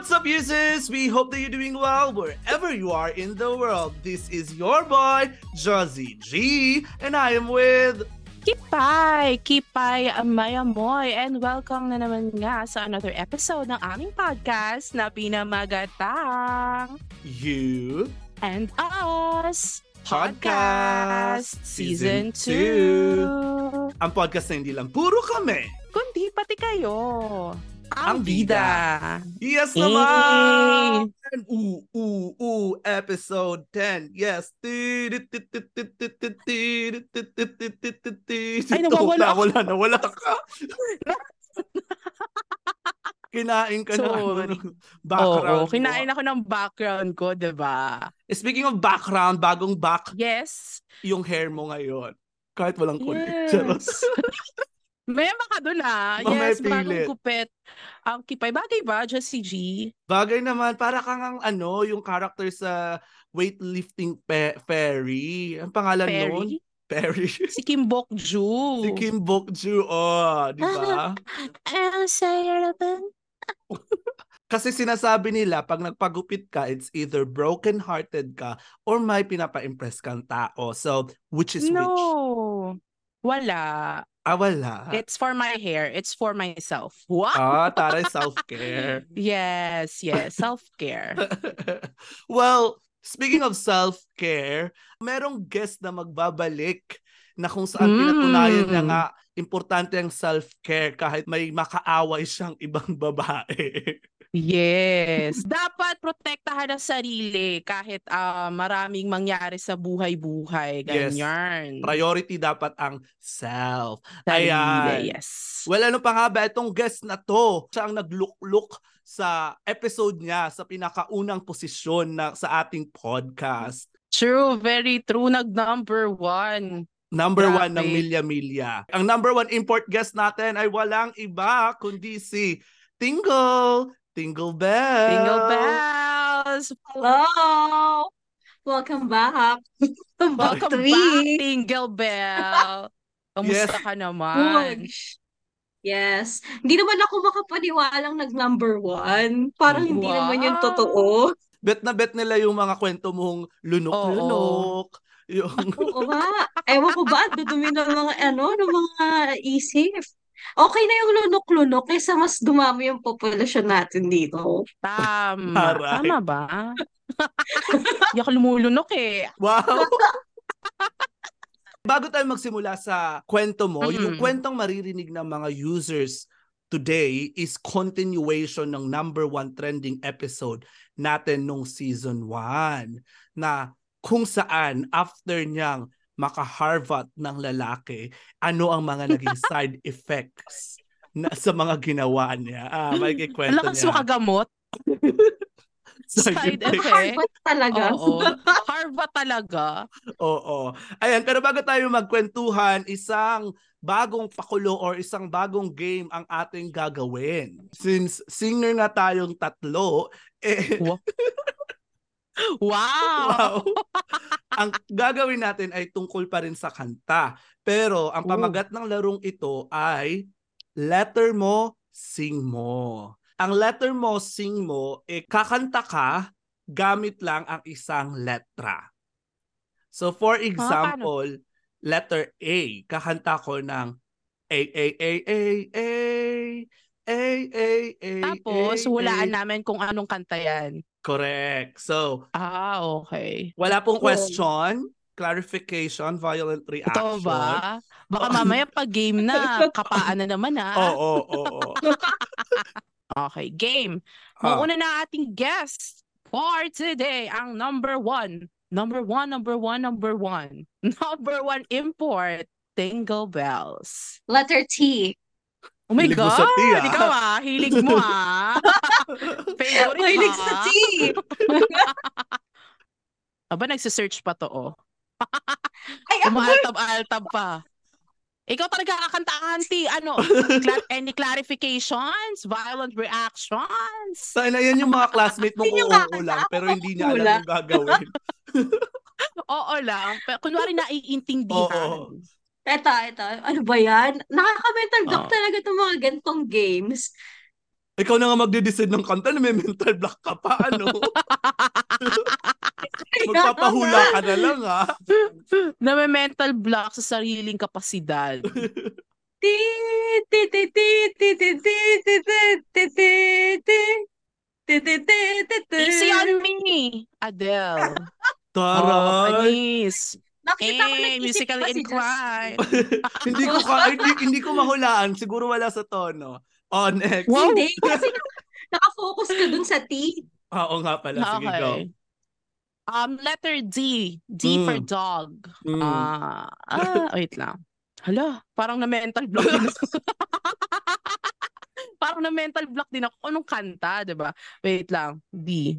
What's up, users? We hope that you're doing well wherever you are in the world. This is your boy, Josie G, and I am with Kipay! Kipay Mayamoy and welcome na naman nga sa another episode ng aming podcast na pinamagatang You and Us Podcast Season 2. Ang podcast na hindi lang puro kami. Kundi pati kayo. Ang bida. Yes Eh. naman! Ooh, ooh, ooh, episode 10. Yes. Ay, nawawala ako. Nawala, nawala ka. Kinain ka Sorry. na. Background Oo, kinain ako ng background ko, 'di ba? Speaking of background, bagong back Yes. yung hair mo ngayon. Kahit walang kulit. Yes. May ka doon ah. Yes, bagong pilit. kupit. Ang Kipay, bagay ba, Jessie G? Bagay naman, para kang ang ano, yung character sa weightlifting pe- fairy. Ang pangalan? Perry? Perry. Si Kim Bok Ju. si Kim Bok Ju, oh, di ba? Saya naman. Kasi sinasabi nila, pag nagpagupit ka, it's either broken-hearted ka or may pinapa-impress kang tao. So, which is which? No. Wala. Ah, wala. It's for my hair. It's for myself. What? Ah, taray self-care. Yes, yes. Self-care. well, speaking of self-care, merong guest na magbabalik na kung saan Mm. pinatunayan niya nga importante ang self-care kahit may makaaway siyang ibang babae. Yes. Dapat protektahan ang sarili kahit ah, maraming mangyari sa buhay-buhay. Yes. Ganyan. Priority dapat ang self. Sarili, Ayan. yes. Well, ano pa nga ba itong guest na to? Siya ang nag-look-look sa episode niya sa pinakaunang posisyon na sa ating podcast. True, very true. Nag-number one. Number Grabe. one ng Milya Milya. Ang number one import guest natin ay walang iba kundi si Tingle. Tingle Bell. Tingle bells. Hello! Welcome back. Welcome to back, me. Tingle Bell. Kamusta Yes. ka naman? Gosh. Yes. Hindi naman ako makapaniwalang nag-number one. Parang hindi naman yung Wow. totoo. Bet na bet nila yung mga kwento mong lunok-lunok. Yung... Oo ba? Ewan ko ba? Dudumi ng mga ano, ng mga isip. Okay na yung lunok-lunok kaysa mas dumami yung populasyon natin dito. Tama. Aray. Tama ba? Ako lumulunok eh. Wow! Bago tayo magsimula sa kwento mo, yung Mm. kwentong maririnig ng mga users today is continuation ng number one trending episode natin nung season 1 na kung saan after niyang maka-Harvard ng lalaki, ano ang mga naging side effects na, sa mga ginawa niya. Ah, may kikwento Lakas mo niya. kagamot. Side effect. Harvard talaga. Oo. Harvard talaga. Oo. Ayan, pero bago tayo magkwentuhan, isang bagong pakulo or isang bagong game ang ating gagawin. Since singer nga tayong tatlo, eh, Wow. wow. ang gagawin natin ay tungkol pa rin sa kanta. Pero ang Ooh. pamagat ng larong ito ay letter mo, sing mo. Ang letter mo, sing mo, eh kakanta ka gamit lang ang isang letra. So for example, letter A, kakanta ko ng A, A, A, A, A, A, A, A, Tapos, A, hulaan A. namin kung anong kanta yan. Correct. So, Ah, okay. wala pong question, clarification, violent reaction. Ito ba? Baka Oo. mamaya pag game na, kapaan na naman ah. Oo, oo, oo. Okay, game. Ah. Mauna na ating guest for today, ang number one. Number one, number one, number one. Number one import, Tingle Bells. Letter T. Oh my Hilig mo God! sa tea, ah. Ikaw ah, hilig mo ah. Favorite Mahilig sa ah. T. Aba, nagsisearch pa to oh. Ay. Umaltab-altab pa. Ikaw talaga kakanta, auntie. Ano? Cla- any clarifications? Violent reactions? Sana yan yung mga classmate mong oo lang, pero hindi niya alam yung gagawin. Oo lang. Pero kunwari naiintindihan. Oo. Eto, eto. Ano ba yan? Nakaka-mental block Oo. talaga itong mga gantong games. Ikaw na nga magde-decide ng kanta na may mental block ka pa, ano? Magpapahula ka na lang, ha? na may mental block sa sariling kapasidad. Ti, ti, ti, ti, ti, ti, ti, ti, ti, ti, ti, ti. Ti, ti, ti, ti, ti. Easy on me, Adele. Oh, Taray! panis. Nakita ko Eh, nag-isip musically pa si Just. inclined. hindi ko ka, hindi, hindi ko mahulaan. Siguro wala sa tono. Oh, next. Wow. Hindi, kasi nakafocus ka dun sa T. Oo nga pala. Sige, go. Okay. Um, letter D. D Mm. for dog. Mm. Ah, ah, wait lang. Hala, parang na mental block din ako. parang na mental block din ako. Anong kanta, 'di ba? Wait lang. D.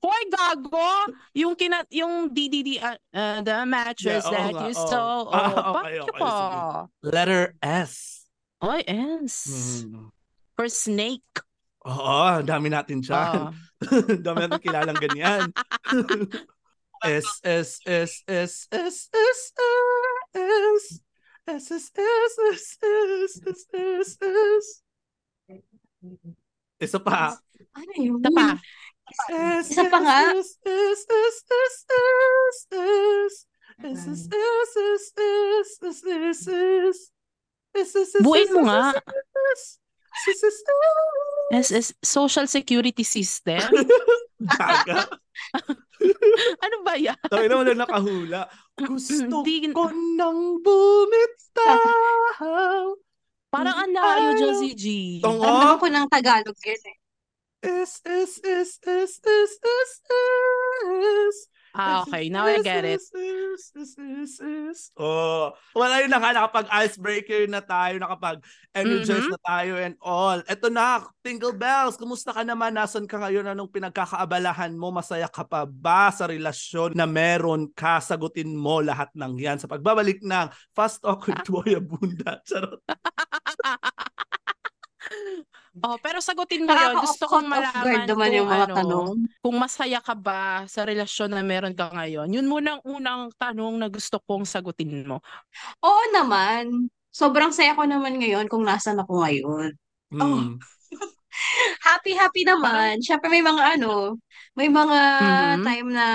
Hoy, gago! Yung kina yung DDD uh, uh, the mattress Yeah, that nga, you stole. Ah, Oh, okay, okay, sige. Letter S. Oy, S. Hmm. For snake. Oo, dami natin. Ah. Ang dami natin kilalang ganyan. S, S, S, S, S, S, S, S, S, S, S, S, S, S, S, S. Isa pa. Ano yun? Ito pa. Is, Isa pa nga. Is, is, is, is, is, is. Is, is, is, is, is, is, is, is. Is, is, is, Buin mo nga. Is, is, is, is, social security system. Daga. ano ba yan? Tayo na wala nakahula. Gusto Di... ko nang bumitaw. Parang ang layo, Josie G. Tungo? Ano ko ng Tagalog yun eh. S, S, S, S, S, S, S. Ah, okay. Now I get it. S, S, S, S, S. Oh, wala yun na nga, nakapag icebreaker na tayo, nakapag energize Mhm. na tayo and all. Eto na, Tingle Bells, kumusta ka naman? Nasan ka ngayon? Anong pinagkakaabalahan mo? Masaya ka pa ba sa relasyon na meron ka? Sagutin mo lahat ng yan sa pagbabalik ng Fast Talk with Tuoya Bunda. Charot. Oh, pero sagutin mo yun. Gusto kong malaman naman kung yung mga ano, tanong. kung masaya ka ba sa relasyon na meron ka ngayon. Yun munang unang tanong na gusto kong sagutin mo. Oo naman. Sobrang saya ko naman ngayon kung nasan ako ngayon. Oh. Hmm. Happy, happy naman. Siyempre may mga ano, may mga Mhm. time na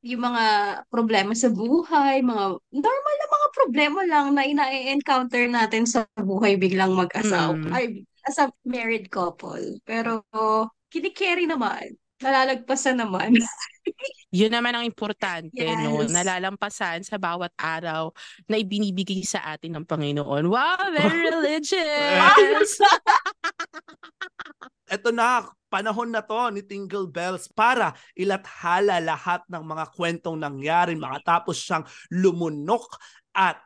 yung mga problema sa buhay, mga normal na mga problema lang na ina-encounter natin sa buhay biglang mag-asawa. Mm. Ay, as a married couple. Pero kinikerry naman. Nalalagpasan naman. Yun naman ang importante, no? Yes. Nalalampasan sa bawat araw na ibinibigay sa atin ng Panginoon. Wow, very religious! Eto na, panahon na to ni Tingle Bells para ilathala lahat ng mga kwentong nangyari makatapos siyang lumunok at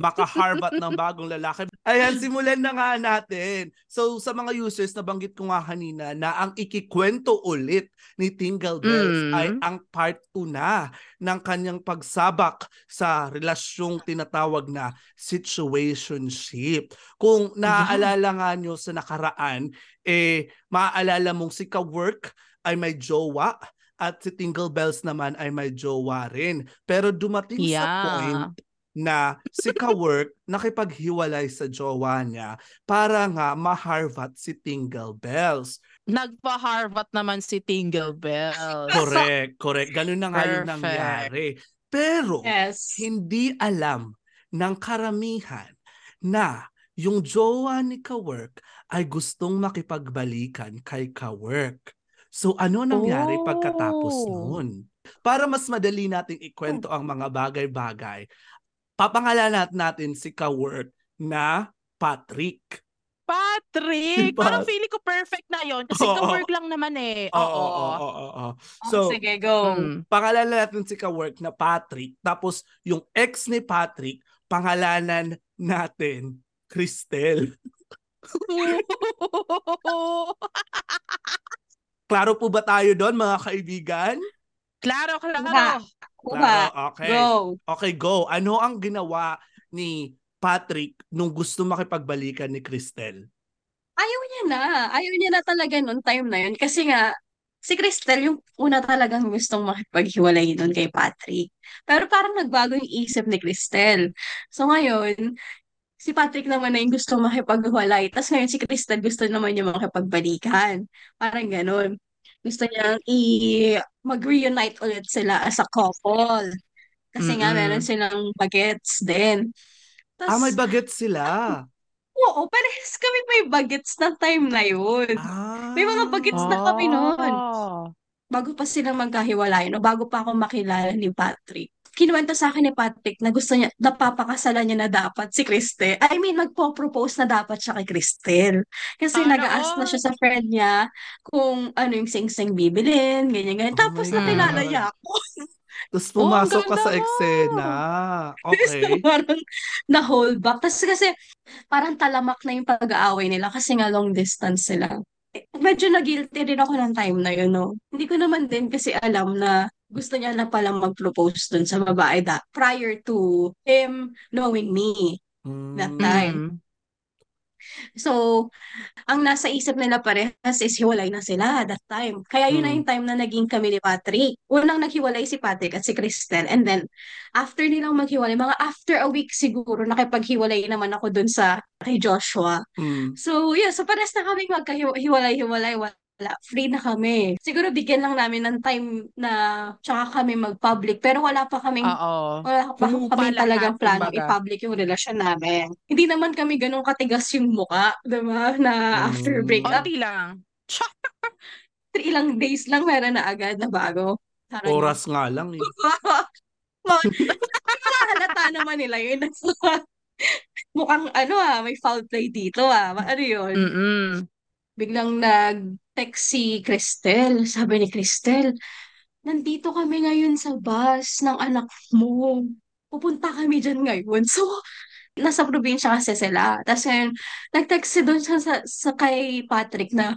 makaharbat ng bagong lalaki. Ayan, simulan na nga natin. So sa mga users, nabanggit ko nga kanina na ang ikikwento ulit ni Tingle Bells Mm. ay ang part 2 na ng kanyang pagsabak sa relasyong tinatawag na situationship. Kung naaalala nga nyo sa nakaraan, eh, maaalala mong si ka-work ay may jowa at si Tingle Bells naman ay may jowa rin. Pero dumating sa Yeah. point na si ka-work nakipaghiwalay sa jowa niya para nga ma-harvat si Tingle Bells. Nagpa-Harvard naman si Tingle Bell. Correct, correct. Ganun na nga yung Perfect. nangyari. Pero, Yes. hindi alam ng karamihan na yung jowa ni ka-work ay gustong makipagbalikan kay ka-work. So ano nangyari Oh. pagkatapos noon? Para mas madali nating ikwento ang mga bagay-bagay, papangalanan natin si ka-work na Patrick. Patrick! Pat- Parang feeling ko perfect na yon Kasi Oo. ka-work lang naman eh. Oo, Oo. oo, oo, oo, oo. Oh, So, sige, go. Mm. pangalanan natin si ka-work na Patrick. Tapos, yung ex ni Patrick, pangalanan natin Cristel. Klaro po ba tayo doon, mga kaibigan? Klaro, klaro. Kuha. Okay. Go. Okay, go. Ano ang ginawa ni Patrick nung gusto makipagbalikan ni Cristel? Ayaw niya na. Ayaw niya na talaga noon time na yun. Kasi nga, si Cristel yung una talagang gustong makipaghiwalay noon kay Patrick. Pero parang nagbago yung isip ni Cristel. So ngayon, si Patrick naman na yung gusto makipaghiwalay. Tapos ngayon si Cristel gusto naman niya makipagbalikan. Parang ganun. Gusto niya i- mag-reunite ulit sila as a couple. Kasi nga Mm-mm. meron silang bagets din. Ah, may bagets sila. oo, parehas kami may bagets na time na yun. Ah. May mga bagets na kami noon. Ah. Bago pa silang magkahiwalay, no? bago pa ako makilala ni Patrick. Kinuwento sa akin ni Patrick na gusto niya, napapakasalan niya na dapat si Cristel. I mean, nagpo-propose na dapat siya kay Cristel. Kasi Sana nag-ask na siya sa friend niya kung ano yung sing-sing bibilin, ganyan-ganyan. Oh Tapos God. niya ako. Tapos Oh, pumasok ka ganda sa eksena. Tapos Okay. parang na-hold back. Tapos kasi parang talamak na yung pag-aaway nila kasi nga long distance sila. Medyo na-guilty rin ako ng time na yun, no? Hindi ko naman din kasi alam na gusto niya na palang mag-propose dun sa babae da prior to him knowing me that Mm. time. Mm. So, ang nasa isip nila parehas is hiwalay na sila that time. Kaya yun na Mm. yung time na naging kami ni Patrick. Unang naghiwalay si Patrick at si Cristel. And then, after nilang maghiwalay, mga after a week siguro, nakipaghiwalay naman ako dun sa kay Joshua. Mm. So, yeah, so parehas na kami magkahiwalay-hiwalay. Wala, free na kami. Siguro bigyan lang namin ng time na tsaka kami mag-public. Pero wala pa kaming Oo. wala pa Humupa kami talagang plano i-public yung relasyon namin. Hindi naman kami ganun katigas yung muka, diba? Na after Mm. breakup, Konti lang. three ilang days lang meron na agad na bago. Parang Oras nga lang eh. halata naman nila yun. Mukhang ano ah, may foul play dito ah. Ano yun? Mm-mm. Biglang nag-text si Cristel. Sabi ni Cristel, nandito kami ngayon sa bus ng anak mo. Pupunta kami dyan ngayon. So, nasa probinsya kasi sila. Tapos ngayon, nag-text si doon sa, sa, sa kay Patrick na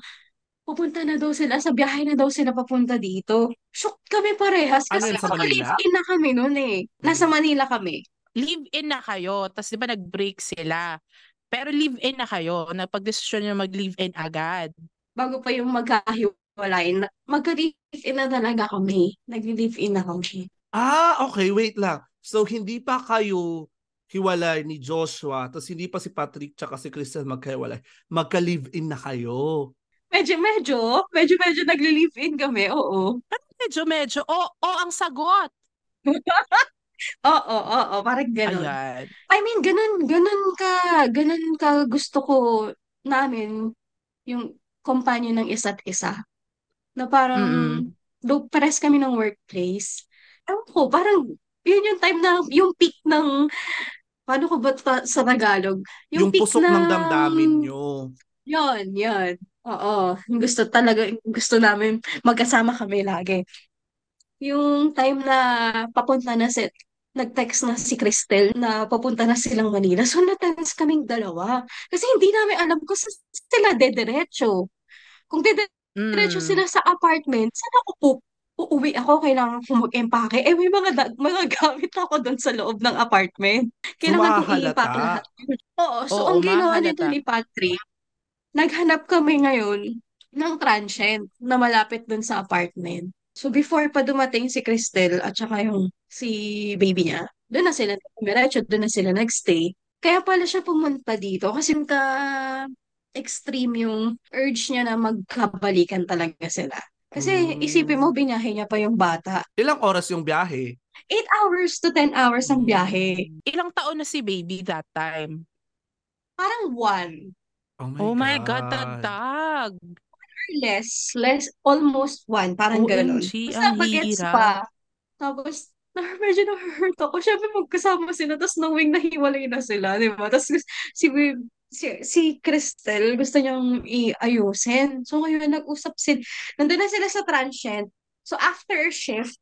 pupunta na daw sila, sa biyahe na daw sila papunta dito. Shocked kami parehas Ano kasi Manila? naka-live-in na kami noon eh. Nasa Manila kami. Live-in na kayo. Tapos di ba nag-break sila. Pero live-in na kayo. Napag-desisyon nyo mag-live-in agad. Bago pa yung magkahiwalay, na- magka-live-in na talaga kami. Nag-live-in na kami. Ah, okay, wait lang. So, hindi pa kayo hiwalay ni Joshua, tapos hindi pa si Patrick tsaka si Crystal magkahiwalay. Magka-live-in na kayo. Medyo, medyo, medyo, medyo nagli-live-in kami, oo. Medyo, medyo. Oo, oh, ang sagot. Oo, oo, parang ganun. Ayan. I mean, ganun, ganun ka, ganun ka gusto ko namin yung companion ng isa't isa. Na parang, Mm-mm. do pares kami ng workplace. Ewan ko, parang, yun yung time na, yung peak ng, paano ko ba ta- sa Tagalog? Yung, peak pusok ng ng- damdamin nyo. Yun, yun. Oo, gusto talaga, gusto namin magkasama kami lagi. Yung time na papunta na si, nag-text na si Cristel na papunta na silang Manila. So, natense kaming dalawa. Kasi hindi namin alam kung saan sila dediretso. Kung dediretso Mm. sila sa apartment, saan ako po uuwi ako, kailangan ko mag-empake. Eh, may mga, da- mga gamit ako doon sa loob ng apartment. Kailangan kong i-pack lahat. Oo, so Oo, ang ginawa nito ni Patrick, naghanap kami ngayon ng transient na malapit doon sa apartment. So before pa dumating si Cristel at saka yung si baby niya, doon na sila dumiretso, doon na sila nagstay. Kaya pala siya pumunta dito kasi ka extreme yung urge niya na magkabalikan talaga sila. Kasi Mm. isipin mo, binahe niya pa yung bata. Ilang oras yung biyahe? 8 hours to 10 hours ang biyahe. Ilang taon na si baby that time? Parang one. Oh my, Oh my God, God. Less. Less, almost one. Parang ganun. OMG, Basta ang bagets pa. Tapos, na, medyo na-hurt ako. Siyempre, magkasama sila. Tapos, knowing na hiwalay na sila. Di ba? Tapos, si, si, si Cristel, gusto niyang iayusin. So, ngayon, nag-usap sila. Nandun na sila sa transient. So, after shift,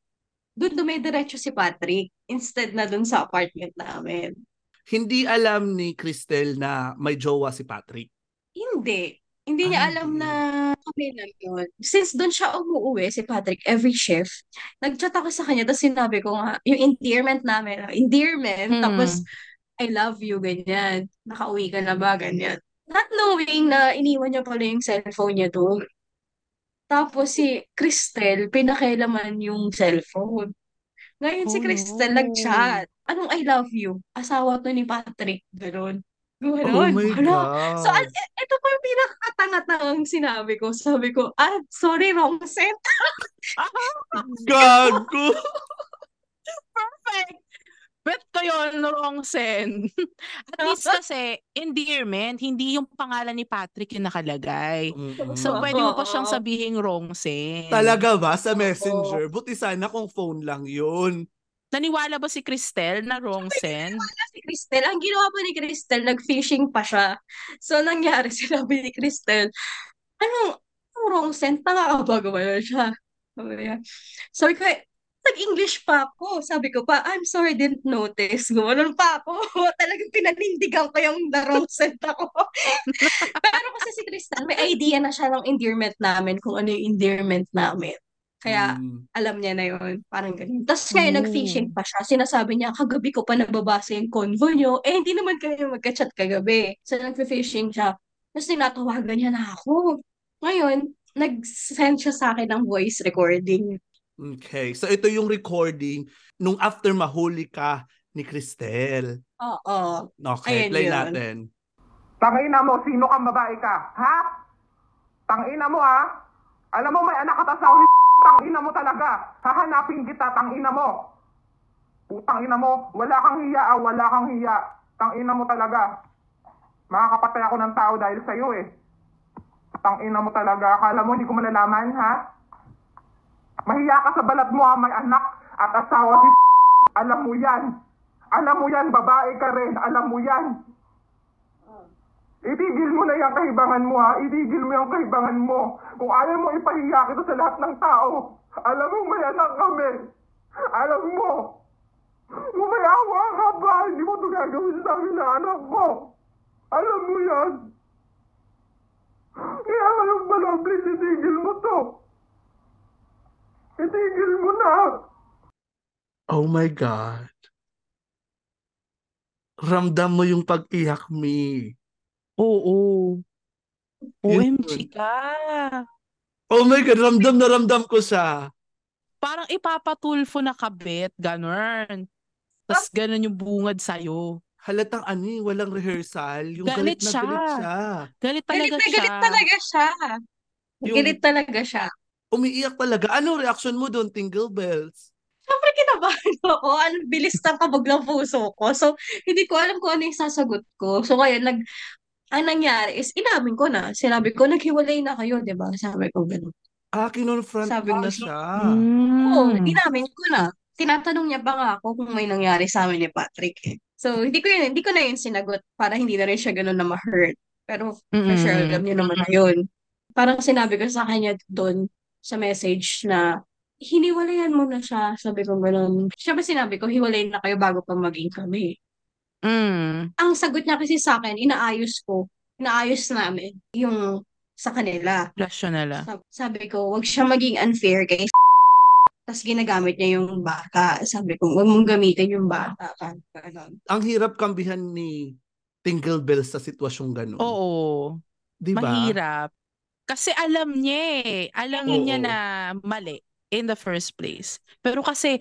doon dumidiretso si Patrick instead na doon sa apartment namin. Hindi alam ni Cristel na may jowa si Patrick. Hindi. Hindi niya Ay, alam na kami na yun. Since doon siya umuwi, si Patrick, every shift, nag-chat ako sa kanya, tapos sinabi ko nga, yung endearment namin, ah, endearment, tapos, Hmm. I love you, ganyan. Nakauwi ka na ba, ganyan. Not knowing na iniwan niya pala yung cellphone niya doon. Tapos si Cristel, pinakailaman yung cellphone. Ngayon si Oh Cristel no. nag-chat. Anong I love you? Asawa to ni Patrick. Ganon. Oh my Hala. So, God. an- e- ito po yung pinakatanga-tangang sinabi ko. Sabi ko, ah, sorry, wrong sent. Gago. Perfect. Bet ko yun, wrong send. At least kasi, endearment, hindi yung pangalan ni Patrick yung nakalagay. Mm-mm. So, pwede mo pa siyang Oo. sabihing wrong send. Talaga ba sa messenger? Buti sana kung phone lang yun. Naniwala ba si Cristel na wrong send? Wala si Cristel. Ang ginawa pa ni Cristel, nag-fishing pa siya. So, nangyari, sinabi ni Cristel, anong, anong wrong? Tanga ka ba? Gumano siya. Sabi niya. Sabi ko, nag-English pa ako. Sabi ko pa, I'm sorry, didn't notice. Gumanon pa ako. Talagang pinanindigan ko yung the wrong sent ako. Pero kasi si Cristel, may idea na siya ng endearment namin, kung ano yung endearment namin. Kaya, Mm. alam niya na yun. Parang ganun. Tapos ngayon, Oh. nag-fishing pa siya. Sinasabi niya, kagabi ko pa nababasa yung convo niyo. Eh, hindi naman kayo magka-chat kagabi. So, nag-fishing siya. Tapos tinatawagan niya na ako. Ngayon, nag-send siya sa akin ng voice recording. Okay. So ito yung recording nung after mahuli ka ni Cristel. Oo. Okay, Ayan play yun. natin. Tangina mo, sino kang babae ka? Ha? Tangina mo ha? Alam mo may anak ka ta sa tangina mo talaga. Hahanapin kita, tangina mo. Putang ina mo, wala kang hiya ah, wala kang hiya. Tangina mo talaga. Makakapatay ako ng tao dahil sa iyo eh. Tangina mo talaga. Akala mo hindi ko malalaman ha? Mahiya ka sa balat mo ha, may anak at asawa si Alam mo yan. Alam mo yan, babae ka rin. Alam mo yan. Itigil mo na yung kahibangan mo ha. Itigil mo yung kahibangan mo. Kung ayaw mo ipahiya kita sa lahat ng tao. Alam mo may anak kami. Alam mo. Kung may awa ka ba, hindi mo ito gagawin sa akin na anak ko. Alam mo yan. Kaya ngayon pala, please, itigil mo to. Itigil mo na. Oh my God. Ramdam mo yung pag-iyak, mi. Oo. Yun OMG ka. Oh my God, ramdam na ramdam ko siya. Parang ipapatulfo na kabit, ganun. Tapos ganun yung bungad sa'yo. Halatang ani, walang rehearsal. Yung Galit galit, na siya. galit siya. Galit Galit talaga na siya. galit talaga siya. Yung- Galit talaga siya. Umiiyak talaga. Anong reaction mo doon, Tingle Bells? Siyempre kinabahan ako. Ang bilis ng kabog ng puso ko. So, hindi ko alam kung ano yung sasagot ko. So, ngayon, nag, ang nangyari is, inamin ko na. Sinabi ko, naghiwalay na kayo, di ba? Sabi ko, gano'n. Ah, kinonfront Sabi ko, na so- siya. Oo, Mm. inamin ko na. Tinatanong niya pa nga ako kung may nangyari sa amin ni Patrick. eh. So, hindi ko yun, hindi ko na yun sinagot para hindi na rin siya gano'n na ma-hurt. Pero, for sure, alam niyo naman na yun. Parang sinabi ko sa kanya doon sa message na hiniwalayan mo na siya. Sabi ko gano'n. Siya ba sinabi ko, hiwalayin na kayo bago pa maging kami. Mm. Ang sagot niya kasi sa akin, inaayos ko. Inaayos namin yung sa kanila. Relasyon nila. Sab- Sabi ko, wag siya maging unfair kay Tapos ginagamit niya yung bata. Sabi ko, wag mong gamitin yung bata. Ganon. Ang hirap kambihan ni Tingle Bells sa sitwasyong ganun. Oo. Di ba? Mahirap. Kasi alam niya eh. Alam niya Oo. na mali in the first place. Pero kasi,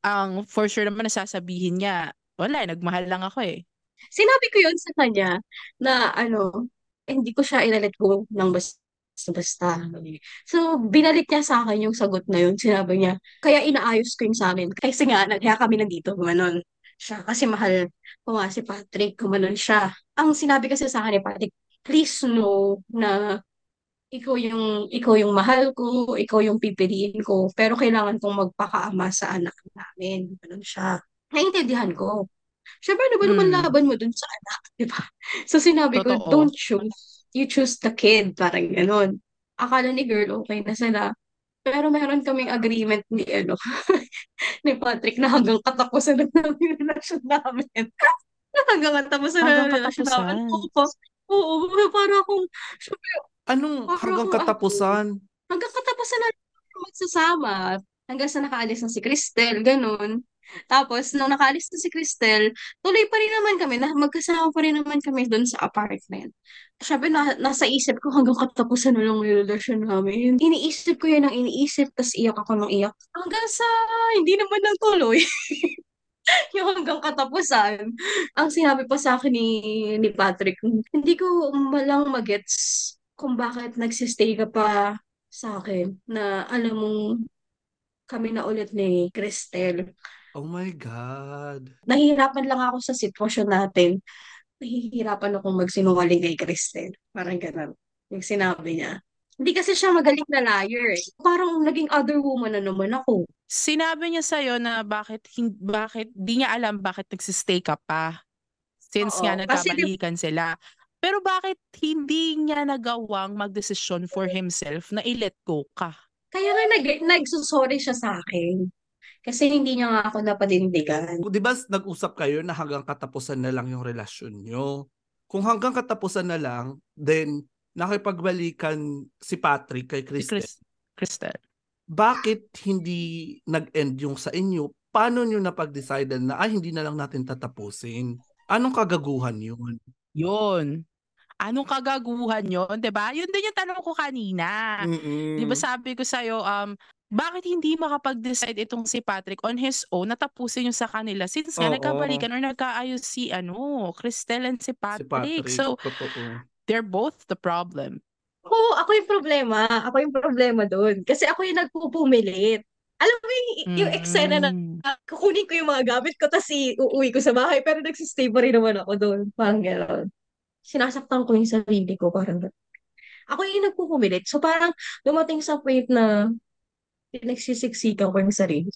ang for sure naman nasasabihin niya, wala, nagmahal lang ako eh. Sinabi ko yun sa kanya na ano, eh, hindi ko siya inalit ko ng basta-basta. So, binalik niya sa akin yung sagot na yun. Sinabi niya, kaya inaayos ko yung sa amin. Kasi nga, kaya kami nandito, gumanon siya. Kasi mahal ko nga si Patrick, gumanon siya. Ang sinabi kasi sa akin ni Patrick, please know na ikaw yung ikaw yung mahal ko, ikaw yung pipiliin ko, pero kailangan kong magpakaama sa anak namin. Ganun siya. Naintindihan ko. Siyempre, ano ba naman Mm. laban mo dun sa anak, di ba? So, sinabi ko, Totoo. don't choose. You choose the kid. Parang ganun. Akala ni girl, okay na sila. Pero meron kaming agreement ni, ano, ni Patrick na hanggang katapusan na namin yung relasyon namin. na hanggang katapusan na relasyon namin. Oo. Oo, para akong, syempre, Anong Para hanggang akong katapusan? hanggang katapusan na magsasama. Hanggang sa nakaalis na si Cristel, ganun. Tapos, nung nakaalis na si Cristel, tuloy pa rin naman kami, na magkasama pa rin naman kami doon sa apartment. Siyempre, na, nasa isip ko hanggang katapusan na lang relasyon namin. Iniisip ko yun ang iniisip, tas iyak ako ng iyak. Hanggang sa, hindi naman nang tuloy. yung hanggang katapusan. Ang sinabi pa sa akin ni, ni Patrick, hindi ko malang magets kung bakit nagsistay ka pa sa akin na alam mong kami na ulit ni Cristel. Oh my God. Nahihirapan lang ako sa sitwasyon natin. Nahihirapan akong magsinungaling kay Cristel. Parang ganun. Yung sinabi niya. Hindi kasi siya magaling na liar eh. Parang naging other woman na naman ako. Sinabi niya sa'yo na bakit, bakit, di niya alam bakit nagsistay ka pa. Since Oo, nga kasi di- nagkabalikan sila. Pero bakit hindi niya nagawang magdesisyon for himself na i-let go ka? Kaya nga nag nagsusorry siya sa akin. Kasi hindi niya nga ako napanindigan. Di ba nag-usap kayo na hanggang katapusan na lang yung relasyon nyo? Kung hanggang katapusan na lang, then nakipagbalikan si Patrick kay Si Kristen. Chris, Cristel. Bakit hindi nag-end yung sa inyo? Paano nyo napag-decide na ay hindi na lang natin tatapusin? Anong kagaguhan yun? Yun. Anong kagaguhan yun, 'di ba? Yun din yung tanong ko kanina. Mm-mm. 'Di ba sabi ko sa um bakit hindi makapag-decide itong si Patrick on his own na tapusin yung sa kanila since nga Oo. nagkabalikan or nagkaayos si ano, Cristel and si Si Patrick. Patrick. So, Totoo. they're both the problem. Ako, ako yung problema. Ako yung problema doon. Kasi ako yung nagpupumilit. Alam mo yung, yung eksena na Mm. kukunin ko yung mga gamit ko tapos uuwi ko sa bahay pero nagsistay pa rin naman ako doon. Parang gano'n. Sinasaktan ko yung sarili ko. Parang gano'n. Ako yung nagpupumilit. So parang dumating sa point na pinagsisiksikan ko yung sarili.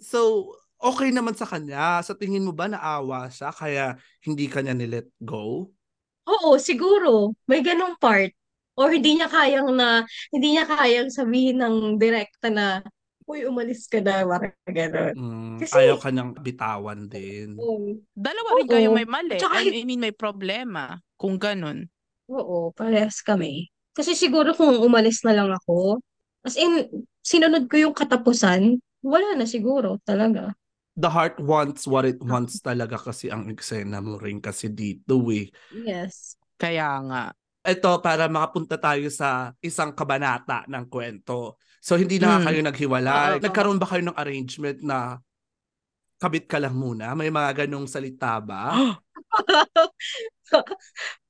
So, okay naman sa kanya. Sa tingin mo ba naawa siya kaya hindi kanya nilet go? Oo, siguro. May ganong part. Or hindi niya kayang na, hindi niya kayang sabihin ng direkta na, uy, umalis ka na, parang gano'n. Mm, Kasi- ayaw kanyang bitawan din. Oo. Dalawa rin kayo may mali. Tsaka- I mean, may problema. Kung ganun. Oo, parehas kami. Kasi siguro kung umalis na lang ako, as in, sinunod ko yung katapusan, wala na siguro talaga. The heart wants what it wants talaga kasi ang eksena mo rin kasi dito eh. Yes. Kaya nga. Ito para makapunta tayo sa isang kabanata ng kwento. So hindi na Mm. kayo naghiwalay. Oo. Nagkaroon ba kayo ng arrangement na kabit ka lang muna? May mga ganong salita ba?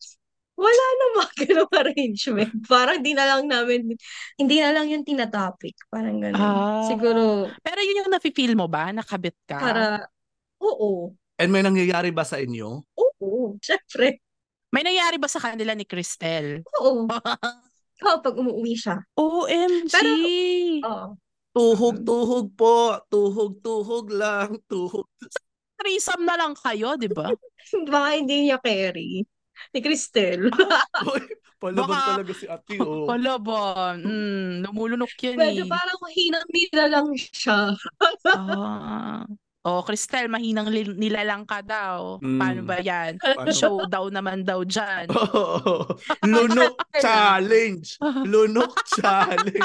Wala namang ganung arrangement. Parang di na lang namin, hindi na lang yung tinatopic. Parang gano'n. Ah. Siguro, Pero yun yung nafe-feel mo ba? Nakabit ka? para, oo. And may nangyayari ba sa inyo? Oo, syempre. May nangyari ba sa kanila ni Cristel? Oo. Oo, pag umuwi siya. OMG! Oo. Tuhog-tuhog po. Tuhog-tuhog lang. Tuhog. Threesome na lang kayo, di ba? Baka hindi niya carry. Ni Cristel. Uy, palaban Baka- talaga si ate oh. Wala ba? Mm, lumulunok yan Medyo eh. parang mahinang nila lang siya. Ah. Oh, Cristel, mahinang li- nilalang ka daw. Mm. Paano ba yan? Paano? Showdown naman daw dyan. Lunok challenge. Lunok challenge.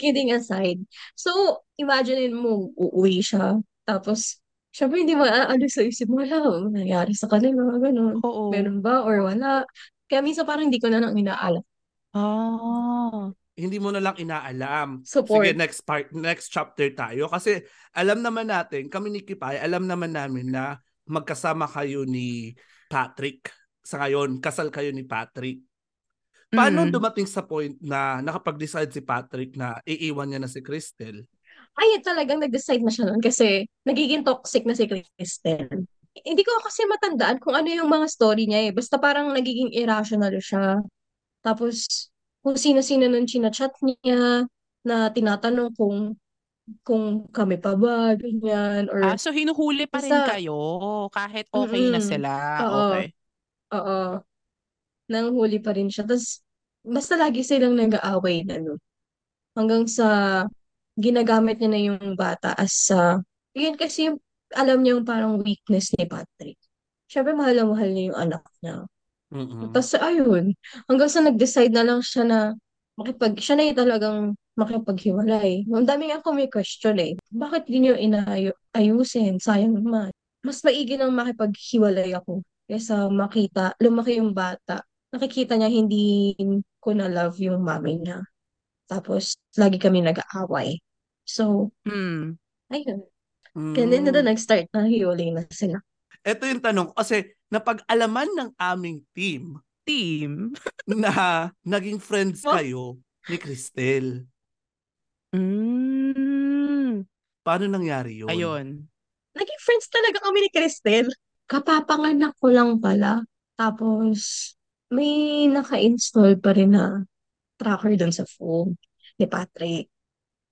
Kidding aside. So, imagine mo, uuwi siya. Tapos, syempre hindi maaalis sa isip mo, wala, ano nangyari sa kanila, gano'n. Oo. Meron ba or wala? Kaya minsan parang hindi ko na lang inaalam. Ah. Hindi mo na lang inaalam. Support. Sige, next part, next chapter tayo. Kasi alam naman natin, kami ni Kipay, alam naman namin na magkasama kayo ni Patrick. Sa ngayon, kasal kayo ni Patrick. Paano Mm. dumating sa point na nakapag-decide si Patrick na iiwan niya na si Cristel? Ay, talagang nag-decide na siya noon kasi nagiging toxic na si Kristen. Hindi ko kasi matandaan kung ano yung mga story niya eh. Basta parang nagiging irrational siya. Tapos, kung sino-sino nung chinachat niya na tinatanong kung kung kami pa ba, ganyan, or Ah, so hinuhuli pa rin Basta- kayo kahit okay na Mm-mm. sila. Oo. Okay. Oo. Nang huli pa rin siya. Tapos, basta lagi silang nag-aaway na, no? Hanggang sa ginagamit niya na yung bata as sa, yun kasi yung, alam niya yung parang weakness ni Patrick. Siyempre, mahal na mahal niya yung anak niya. Mm-mm. Tapos ayun, hanggang sa nag-decide na lang siya na makipag, siya na yung talagang makipaghiwalay. Ang dami nga ako may question eh. Bakit di niyo inaayusin? Sayang naman. Mas maigi nang makipaghiwalay ako kaysa makita, lumaki yung bata. Nakikita niya hindi ko na love yung mami niya. Tapos, lagi kami nag-aaway. So, Hmm. ayun. Ganun na Mm. doon nag-start na hiwalay na sila. Ito yung tanong ko, kasi napag-alaman ng aming team Team. na naging friends kayo ni Cristel. Mm. Paano nangyari yun? Ayun. Naging friends talaga kami ni Cristel. Kapapanganak ko lang pala. Tapos, may naka-install pa rin na tracker doon sa phone ni Patrick.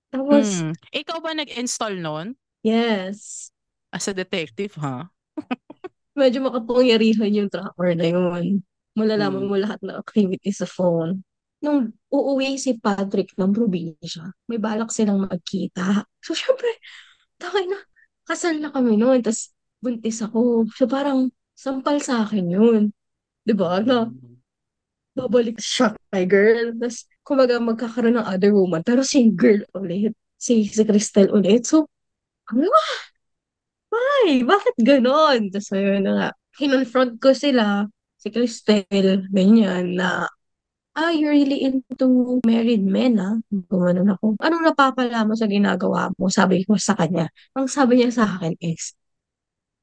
Tapos, Hmm. Ikaw ba nag-install nun? yes, As a detective, ha? medyo makapangyarihan yung tracker na yun. Malalaman Hmm. mo lahat ng activity sa phone. Nung uuwi si Patrick ng probinsya, may balak silang magkita. So, syempre, takay na, kasal na kami noon. Tapos, buntis ako. So, parang, sampal sa akin yun. Diba? Na, Mm. babalik siya kay girl. Tapos, kumbaga, magkakaroon ng other woman. Pero si girl ulit. Si, si Crystal ulit. So, ano ba? Why? Bakit ganon? Tapos, ayun na nga. Kinonfront ko sila, si Crystal, ganyan, na, ah, you're really into married men, ah. Gumanon ako. Anong napapala mo sa ginagawa mo? Sabi ko sa kanya. Ang sabi niya sa akin is,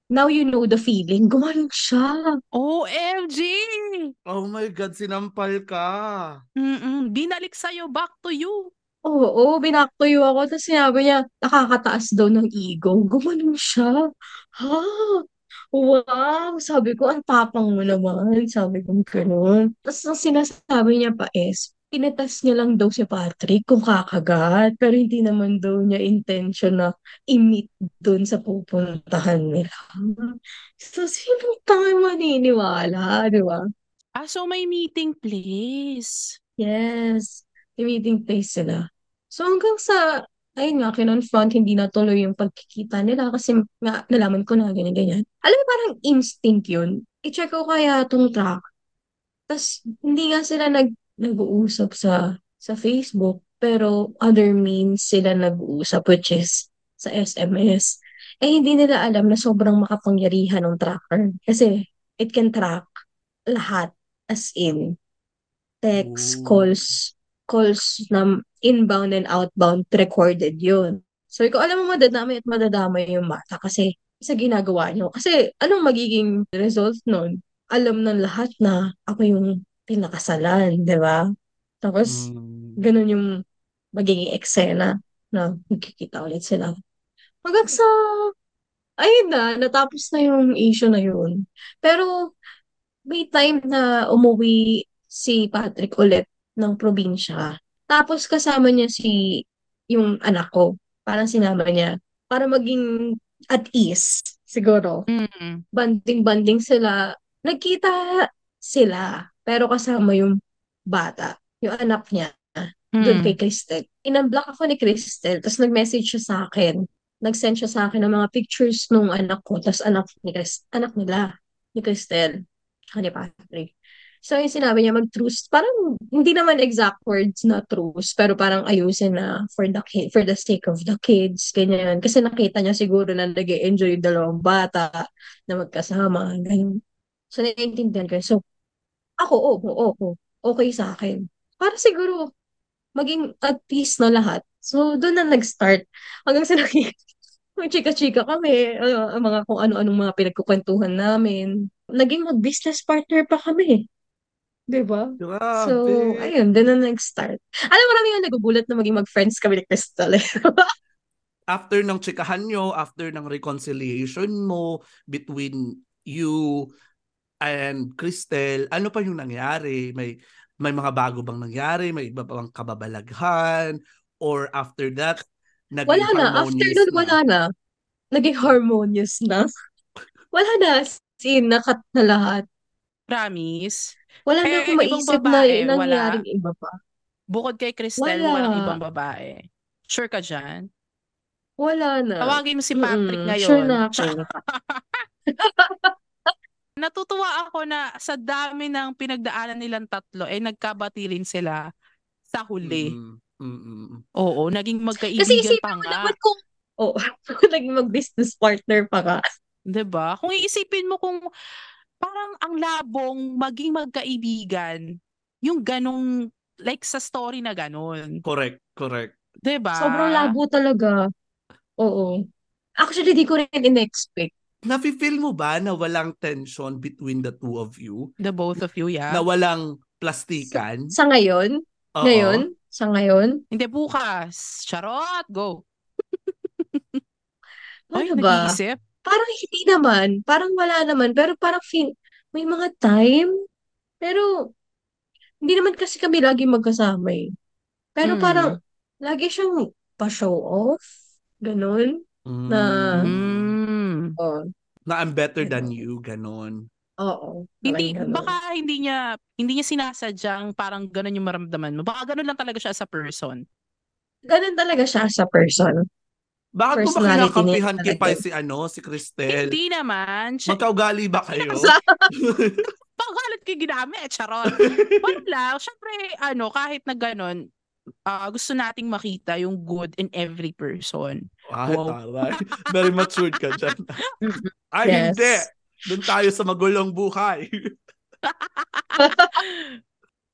now you know the feeling. Gumanon siya. OMG! Oh my God, sinampal ka. Mm-mm. Binalik sa'yo, back to you. Oo, binaktuyo ako. Tapos sinabi niya, nakakataas daw ng ego. Gumanon siya. Ha? Wow! Sabi ko, ang tapang mo naman. Sabi ko, ganun. Tapos ang sinasabi niya pa is, tinitas niya lang daw si Patrick kung kakagat. Pero hindi naman daw niya intention na i-meet dun sa pupuntahan nila. So, sino tayo maniniwala, di ba? Ah, so may meeting place. Yes, may meeting place sila. So hanggang sa, ayun nga, kinonfront, hindi natuloy yung pagkikita nila kasi nga, nalaman ko na ganyan-ganyan. Alam mo, parang instinct yun. I-check ko kaya tong track. Tapos, hindi nga sila nag, nag-uusap sa, sa Facebook, pero other means sila nag-uusap, which is sa SMS. Eh, hindi nila alam na sobrang makapangyarihan ng tracker. Kasi, it can track lahat as in text, Ooh. calls, calls na inbound and outbound recorded yun. So, ikaw alam mo madadamay at madadamay yung bata kasi sa ginagawa nyo. Kasi anong magiging result nun? Alam ng lahat na ako yung pinakasalan, di ba? Tapos, Mm. ganun yung magiging eksena na magkikita ulit sila. Hanggang sa, ayun na, natapos na yung issue na yun. Pero, may time na umuwi si Patrick ulit ng probinsya. Tapos kasama niya si yung anak ko. Parang sinama niya. Para maging at ease, siguro. Mm. Banding-banding sila. Nagkita sila. Pero kasama yung bata. Yung anak niya. Doon Mm. kay Cristel. Inunblock ako ni Cristel. Tapos nag-message siya sa akin. Nag-send siya sa akin ng mga pictures nung anak ko. Tapos anak, ni Chris, anak nila. Ni Cristel. Tsaka ni Patrick. So, yung sinabi niya mag-truce, parang hindi naman exact words na truce, pero parang ayusin na for the kid, for the sake of the kids, ganyan. Kasi nakita niya siguro na nag enjoy yung dalawang bata na magkasama, ganyan. So, naiintindihan ko. So, ako, oo, oo, oo, okay sa akin. Para siguro, maging at peace na lahat. So, doon na nag-start. Hanggang sa naging, chika-chika kami, uh, ang mga kung ano-anong mga pinagkukwentuhan namin. Naging mag-business partner pa kami. Diba? Grabe. So, ayun, doon na nag-start. Alam mo, marami nga nagugulat na maging mag-friends kami ni Crystal. eh. after ng chikahan nyo, after ng reconciliation mo between you and Cristel, ano pa yung nangyari? May may mga bago bang nangyari? May iba bang kababalaghan? Or after that, naging Wala na. After nun, na? wala na. Naging harmonious na. Wala na. Sin, nakat na lahat. Promise. Wala na Eh, akong ibang maisip na babae, wala? nangyaring iba pa. Bukod kay Cristel, Wala. walang ibang babae. Sure ka dyan? Wala na. Tawagin mo si Patrick Mm-mm. ngayon. Sure na ako. Natutuwa ako na sa dami ng pinagdaanan nilang tatlo, eh nagkabati rin sila sa huli. Mm, mm, mm. Oo, naging Kasi magkaibigan isipin pa nga. naman kung, oh, naging mag-business partner pa ka. 'Di ba? Kung iisipin mo kung parang ang labong maging magkaibigan, yung ganong like sa story na ganon. Correct, correct. 'Di ba? Sobrang labo talaga. Oo. Actually, di ko rin in-expect. Nafe-feel mo ba na walang tension between the two of you? The both of you, yeah. Na walang plastikan? Sa ngayon, Oo. ngayon, sa ngayon, Hindi bukas. Charot, go. Ay, ano ba? nag-iisip. Parang hindi naman. Parang wala naman. Pero parang feel, may mga time. Pero, hindi naman kasi kami lagi magkasama eh. Pero Mm. parang, lagi siyang pa-show off. Ganon. Mm. Na- Mm. Oh, na I'm better than Ganon. you, ganon. oo. Hindi, ganon. baka hindi niya, hindi niya sinasadyang parang ganun yung maramdaman mo. Baka ganun lang talaga siya as a person. Ganon talaga siya sa person. Bakit mo ba kinakampihan kay. Pai si ano, si Cristel? Hindi naman. Siya, Magkaugali ba kayo? panggalit kayo ginamit, charot. Wala lang. Syempre, ano, kahit na ganun, ah, gusto nating makita yung good in every person. Ay, Wow. taray. Very matured ka dyan. Ay, Yes. hindi. Doon tayo sa magulong buhay.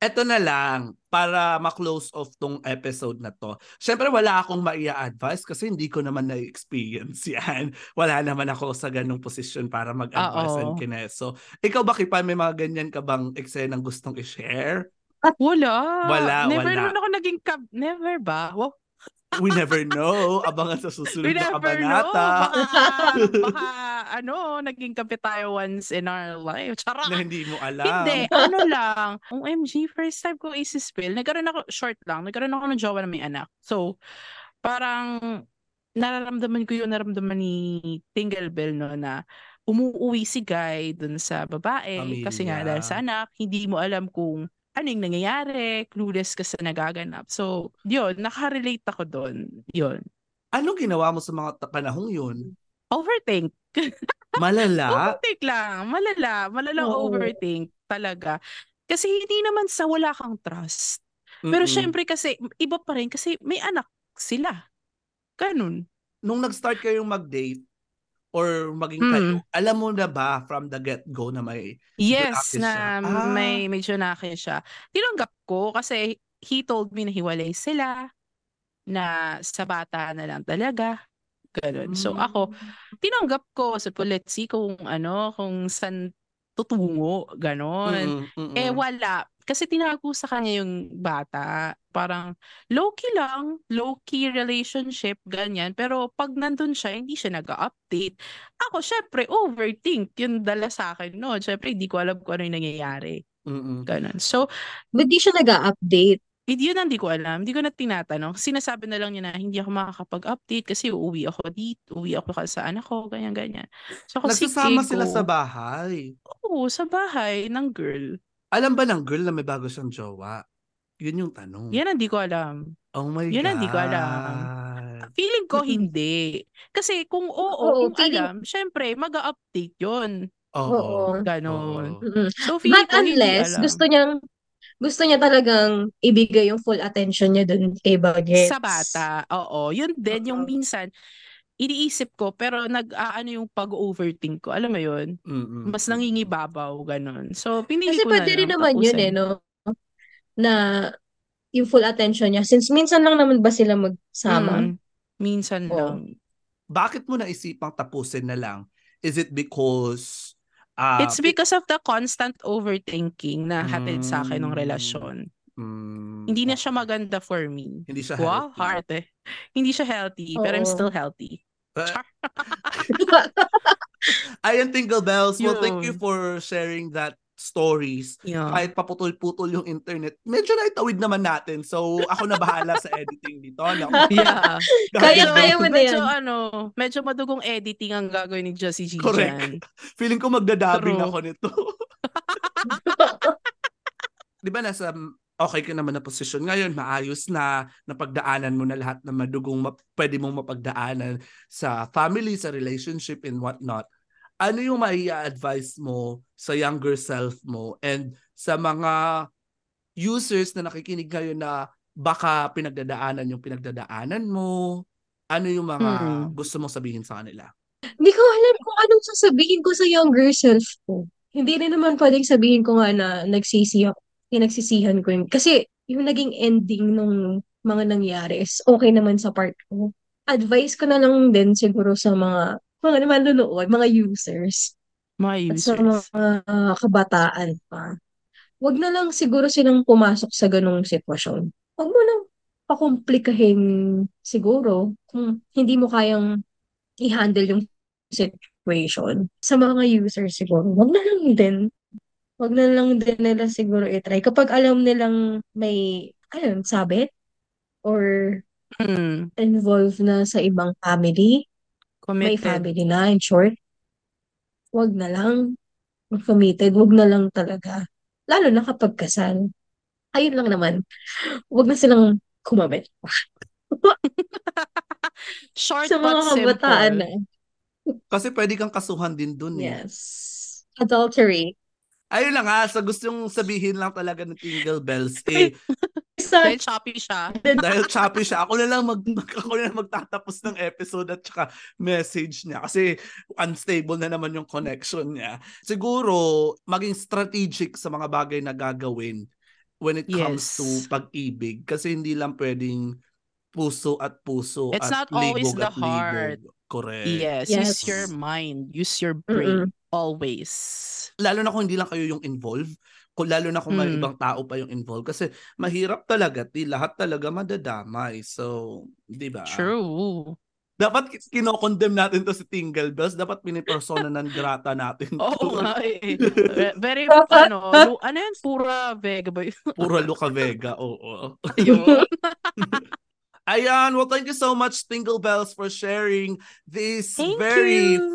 Eto na lang, para ma-close off tong episode na to. Siyempre, wala akong maia-advise kasi hindi ko naman na-experience yan. Wala naman ako sa ganong posisyon para mag-advise Oo. and kineso. Ikaw ba, Kipan, may mga ganyan ka bang eksenang gustong i-share? Wala. Wala, Never wala. naman ako naging kab... Never ba? Wow. We never know. Abangan sa susunod We na never know. kabanata. Baka, baka, ano, naging kape tayo once in our life. Charot. na hindi mo alam. Hindi, ano lang. OMG, first time ko isi-spill. Nagkaroon ako, short lang, nagkaroon ako ng jowa na may anak. So, parang, nararamdaman ko yung naramdaman ni Tingle Bell, no, na umuwi si Guy dun sa babae. Kasi nga, Pamilya. dahil sa anak, hindi mo alam kung ano yung nangyayari, clueless ka sa nagaganap. So, yun, nakarelate ako doon. Yun. Anong ginawa mo sa mga panahong yun? Overthink. Malala? Overthink lang. Malala. Malalang Oo. overthink talaga. Kasi hindi naman sa wala kang trust. Pero Mm-mm. syempre kasi, iba pa rin kasi may anak sila. Ganun. nung nag-start kayong mag-date or maging Hmm. kayo, alam mo na ba from the get-go na may Yes, na siya. Ah. may medyo naki siya. Tinanggap ko kasi he told me na hiwalay sila, na sa bata na lang talaga. Ganun. So ako, tinanggap ko. So let's see kung ano, kung saan tutungo. Ganon. Mm-mm, mm-mm. Eh wala. Kasi tinago sa kanya yung bata. Parang low-key lang. Low-key relationship, ganyan. Pero pag nandun siya, hindi siya nag-update. Ako, syempre, overthink yung dala sa akin. No? Syempre, hindi ko alam kung ano yung nangyayari. Mm-mm. Ganon. So, Ba't di siya nag-update? hindi yun hindi ko alam. Hindi ko na tinatanong. Sinasabi na lang niya na hindi ako makakapag-update kasi uuwi ako dito, uuwi ako ka sa anak ko, ganyan-ganyan. So Nagsasama sila sa bahay. Oo, sa bahay ng girl. Alam ba ng girl na may bago siyang jowa? Yun yung tanong. Yan hindi ko alam. Oh my Yun God. ang di ko alam. Feeling ko hindi. Kasi kung oo, Oo, kung feeling- alam, syempre, mag-update yun. Oo. Ganon. Oo. So, feeling But ko hindi unless alam. gusto niyang gusto niya talagang ibigay yung full attention niya dun kay Bagets. Sa bata, oo. Yun din, yung Oo. minsan, iniisip ko, pero nag-aano yung pag-overthink ko. Alam mo yun? Mm-mm. Mas nangingibabaw, ganun. So, pinili Kasi ko na pwede rin naman yun eh, no? Na yung full attention niya. Since minsan lang naman ba sila magsama? Mm, minsan Oo. lang. Bakit mo naisipang tapusin na lang? Is it because ah, It's because of the constant overthinking na hatid sa akin ng Mm. relasyon. mm, Hindi na okay. siya maganda for me. Hindi siya Wow, healthy. heart eh. Hindi siya healthy, pero I'm Oo. still healthy. Ayan, Tingle Bells. Well, thank you for sharing that stories. Yeah. Kahit paputol-putol yung internet, medyo naitawid naman natin. So, ako na bahala sa editing dito. No? Yeah. Kaya- Medyo- kaya mo na medyo ano, medyo madugong editing ang gagawin ni Josie G Correct. Feeling ko magdadabing True. ako nito. Di ba nasa okay ka naman na posisyon ngayon, maayos na, napagdaanan mo na lahat ng madugong map- pwede mong mapagdaanan sa family, sa relationship, and whatnot. ano yung mai-advise mo sa younger self mo and sa mga users na nakikinig ngayon na baka pinagdadaanan yung pinagdadaanan mo? Ano yung mga Hmm. gusto mong sabihin sa kanila? Hindi ko alam kung anong sasabihin ko sa younger self ko. Hindi rin naman pwedeng sabihin ko nga na nagsisi ako, pinagsisihan ko yun. Kasi yung naging ending nung mga nangyari is okay naman sa part ko. Advice ko na lang din siguro sa mga mga nanonood, mga users, Mga at sa users. mga ah, kabataan pa. Huwag na lang siguro silang pumasok sa ganong sitwasyon. Huwag mo nang pakomplikahin siguro kung hindi mo kayang i-handle yung situation. Sa mga users siguro, wag na lang din. Wag na lang din nila siguro i-try. Kapag alam nilang may, ayun, sabit or Hmm. involved na sa ibang family, may Committed. family na, in short, wag na lang. Wag committed, wag na lang talaga. Lalo na kapag kasal. Ayun lang naman. Wag na silang kumamit. Short Sa mga but kabataan simple. na. Kasi pwede kang kasuhan din dun eh. Yes. Adultery. Ayun lang ha, sa gustong sabihin lang talaga ng Tingle Bells, eh, Dahil choppy siya. dahil choppy siya, ako na lang mag, ako na lang magtatapos ng episode at saka message niya kasi unstable na naman yung connection niya. Siguro, maging strategic sa mga bagay na gagawin when it comes Yes. to pag-ibig kasi hindi lang pwedeng puso at puso It's at not always libog the at libog. heart. Correct. Yes. Yes. Use your mind. Use your brain. Always. lalo na kung hindi lang kayo yung involved, kung lalo na kung may Mm. ibang tao pa yung involved kasi mahirap talaga, di lahat talaga madadamay. So, di ba? True. Dapat ki- kinokondemn natin to si Tingle Bells, dapat pinipersona ng grata natin. Oo nga eh. Ve- Very, ano, lu- ano yan? Pura Vega ba yun? Pura Luca Vega, oo. Ayun. Ayan, well thank you so much Tingle Bells for sharing this Thank very you.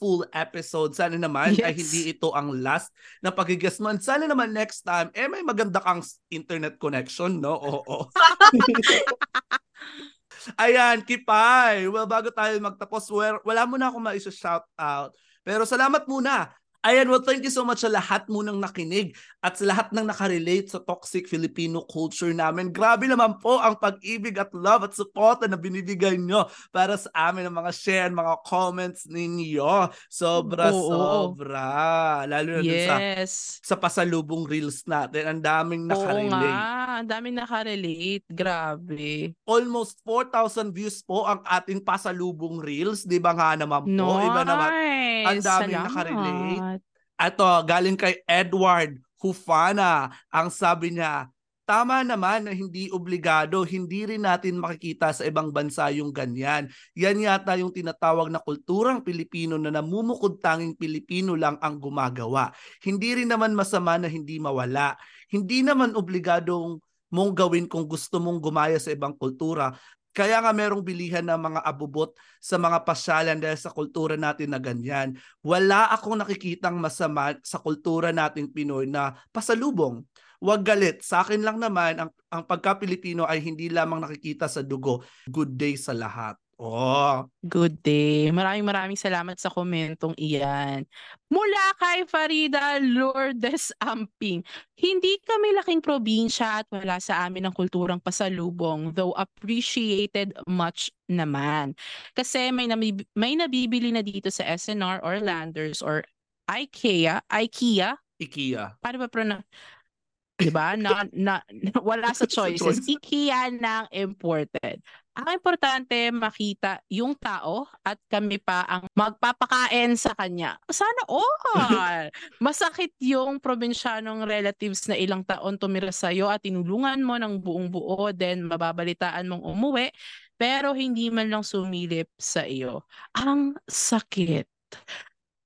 Fruitful episode. Sana naman ay Yes. hindi ito ang last na pagigest mo. And Sana naman next time, eh may maganda kang internet connection, no? Oo. Ayan, Kipay. Well, bago tayo magtapos, wala muna akong maisa-shout out. Pero salamat muna. Ayan, well, thank you so much sa lahat munang nakinig at sa lahat ng nakarelate sa toxic Filipino culture namin. Grabe naman po ang pag-ibig at love at support na binibigay nyo para sa amin ang mga share, mga comments ninyo. Sobra, Oo. sobra. Lalo na dun sa, Yes. sa pasalubong reels natin. Ang daming Oo nakarelate. nga. Ang daming nakarelate. Grabe. almost 4,000 views po ang ating pasalubong reels. Di ba nga naman po? Nice. Iba naman. Ang daming Salamat. nakarelate. Ito, galing kay Edward Hufana. Ang sabi niya, tama naman na hindi obligado, hindi rin natin makikita sa ibang bansa yung ganyan. Yan yata yung tinatawag na kulturang Pilipino na namumukod tanging Pilipino lang ang gumagawa. Hindi rin naman masama na hindi mawala. Hindi naman obligadong mong gawin kung gusto mong gumaya sa ibang kultura. Kaya nga merong bilihan ng mga abubot sa mga pasyalan dahil sa kultura natin na ganyan. Wala akong nakikitang masama sa kultura nating Pinoy na pasalubong. Huwag galit. Sa akin lang naman, ang, ang pagka-Pilipino ay hindi lamang nakikita sa dugo. Good day sa lahat. Oh, Good day. Maraming maraming salamat sa komentong iyan. Mula kay Farida Lourdes Amping. Hindi kami laking probinsya at wala sa amin ang kulturang pasalubong, though appreciated much naman. Kasi may, namib- may nabibili na dito sa SNR or Landers or IKEA, IKEA, IKEA. paano ba pronounce? 'Di ba? Na, na, wala sa choices. choice. IKEA ng imported. Ang importante makita yung tao at kami pa ang magpapakain sa kanya. Sana all! Masakit yung probinsyanong relatives na ilang taon tumira sa'yo at tinulungan mo ng buong buo, then mababalitaan mong umuwi, pero hindi man lang sumilip sa iyo. Ang sakit.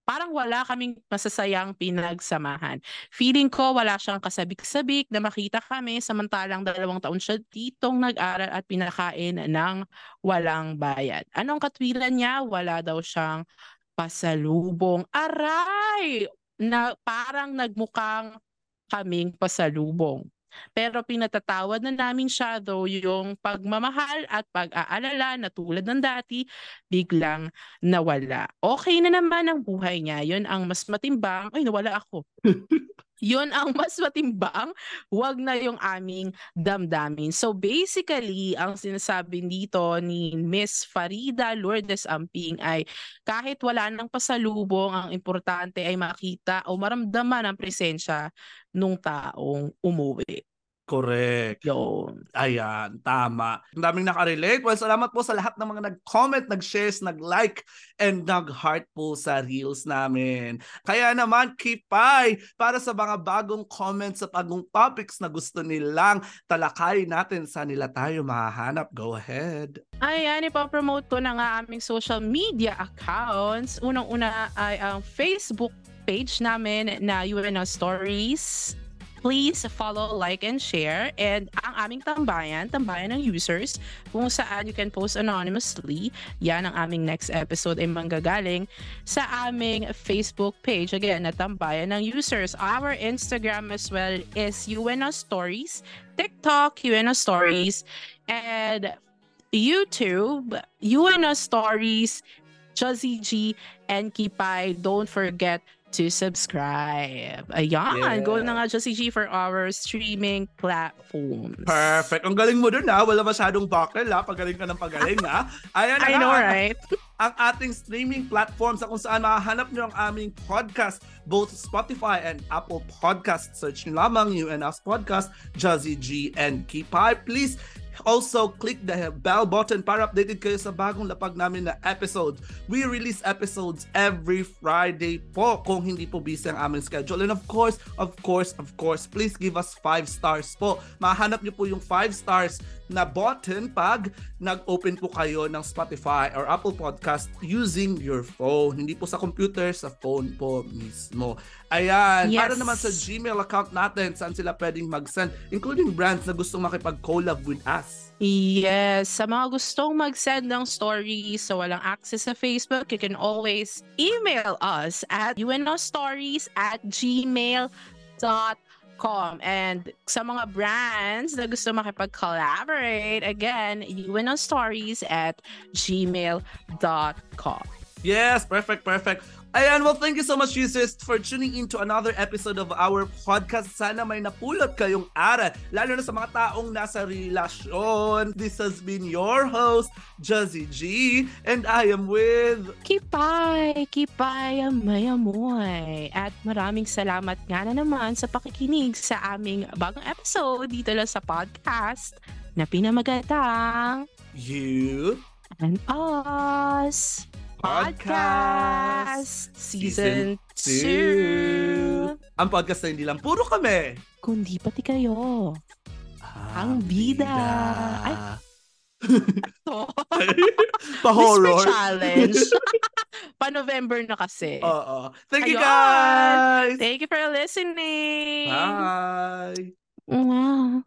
Parang wala kaming masasayang pinagsamahan. Feeling ko wala siyang kasabik-sabik na makita kami samantalang dalawang taon siya ditong nag-aral at pinakain ng walang bayad. Anong katwiran niya? Wala daw siyang pasalubong. Aray! Na parang nagmukhang kaming pasalubong. Pero pinatatawad na namin siya though yung pagmamahal at pag-aalala na tulad ng dati, biglang nawala. Okay na naman ang buhay niya. Yun ang mas matimbang. Ay, nawala ako. Yun ang mas matimbang, wag na yung aming damdamin. So basically, ang sinasabi dito ni Miss Farida Lourdes Amping ay kahit wala nang pasalubong, ang importante ay makita o maramdaman ang presensya nung taong umuwi. Correct. Yun. Ayan, tama. Ang daming nakarelate. Well, salamat po sa lahat ng mga nag-comment, nag-shares, nag-like, and nag-heart po sa reels namin. Kaya naman, kipay para sa mga bagong comments sa bagong topics na gusto nilang talakay natin sa nila tayo mahahanap. Go ahead. Ayan, ipapromote ko na nga aming social media accounts. Unang-una ay ang Facebook page namin na UNO Stories. Please follow, like, and share. And ang aming tambayan, tambayan ng users, kung saan you can post anonymously. Yan ang aming next episode ay manggagaling sa aming Facebook page. Again, na tambayan ng users. Our Instagram as well is UNO Stories, TikTok, UNO Stories, and YouTube, UNO Stories, Juzzy G, and Kipay. Don't forget to subscribe. Ayan, go na nga Juzzy G for our streaming platforms. Perfect. Ang galing mo dun ha. Wala masyadong buckle ha. Pagaling ka ng pagaling ha. Ayan na I nga. know, right? ang ating streaming platform sa kung saan makahanap nyo ang aming podcast, both Spotify and Apple Podcast. Search nyo lamang UNS Podcast, Jazzy G, and Kipay. Please also click the bell button para updated kayo sa bagong lapag namin na episode. We release episodes every Friday po kung hindi po busy ang aming schedule. And of course, of course, of course, please give us 5 stars po. Mahanap nyo po yung 5 stars na button pag nag-open po kayo ng Spotify or Apple Podcast using your phone. Hindi po sa computer, sa phone po mismo. Ayan, Yes. para naman sa Gmail account natin, saan sila pwedeng mag-send, including brands na gustong makipag-collab with us. Yes, sa mga gustong mag-send ng stories sa walang access sa Facebook, you can always email us at unostories at gmail.com. And sa mga brands na gusto makipag-collaborate, again, unostories at gmail.com. Yes, perfect, perfect. Ayan, well, thank you so much, users, for tuning in to another episode of our podcast. Sana may napulot kayong aral, lalo na sa mga taong nasa relasyon. This has been your host, Jazzy G, and I am with... Kipay, kipay, amayamoy. At maraming salamat nga na naman sa pakikinig sa aming bagong episode dito lang sa podcast na pinamagatang You and Us Podcast Season 2. Ang podcast na hindi lang puro kami. Kundi pati kayo. Ang bida. Ay. To. Pa-horror. Whisper challenge. Pa-November na kasi. Oo. Thank you Ayun. guys. Thank you for listening. Bye. Wow.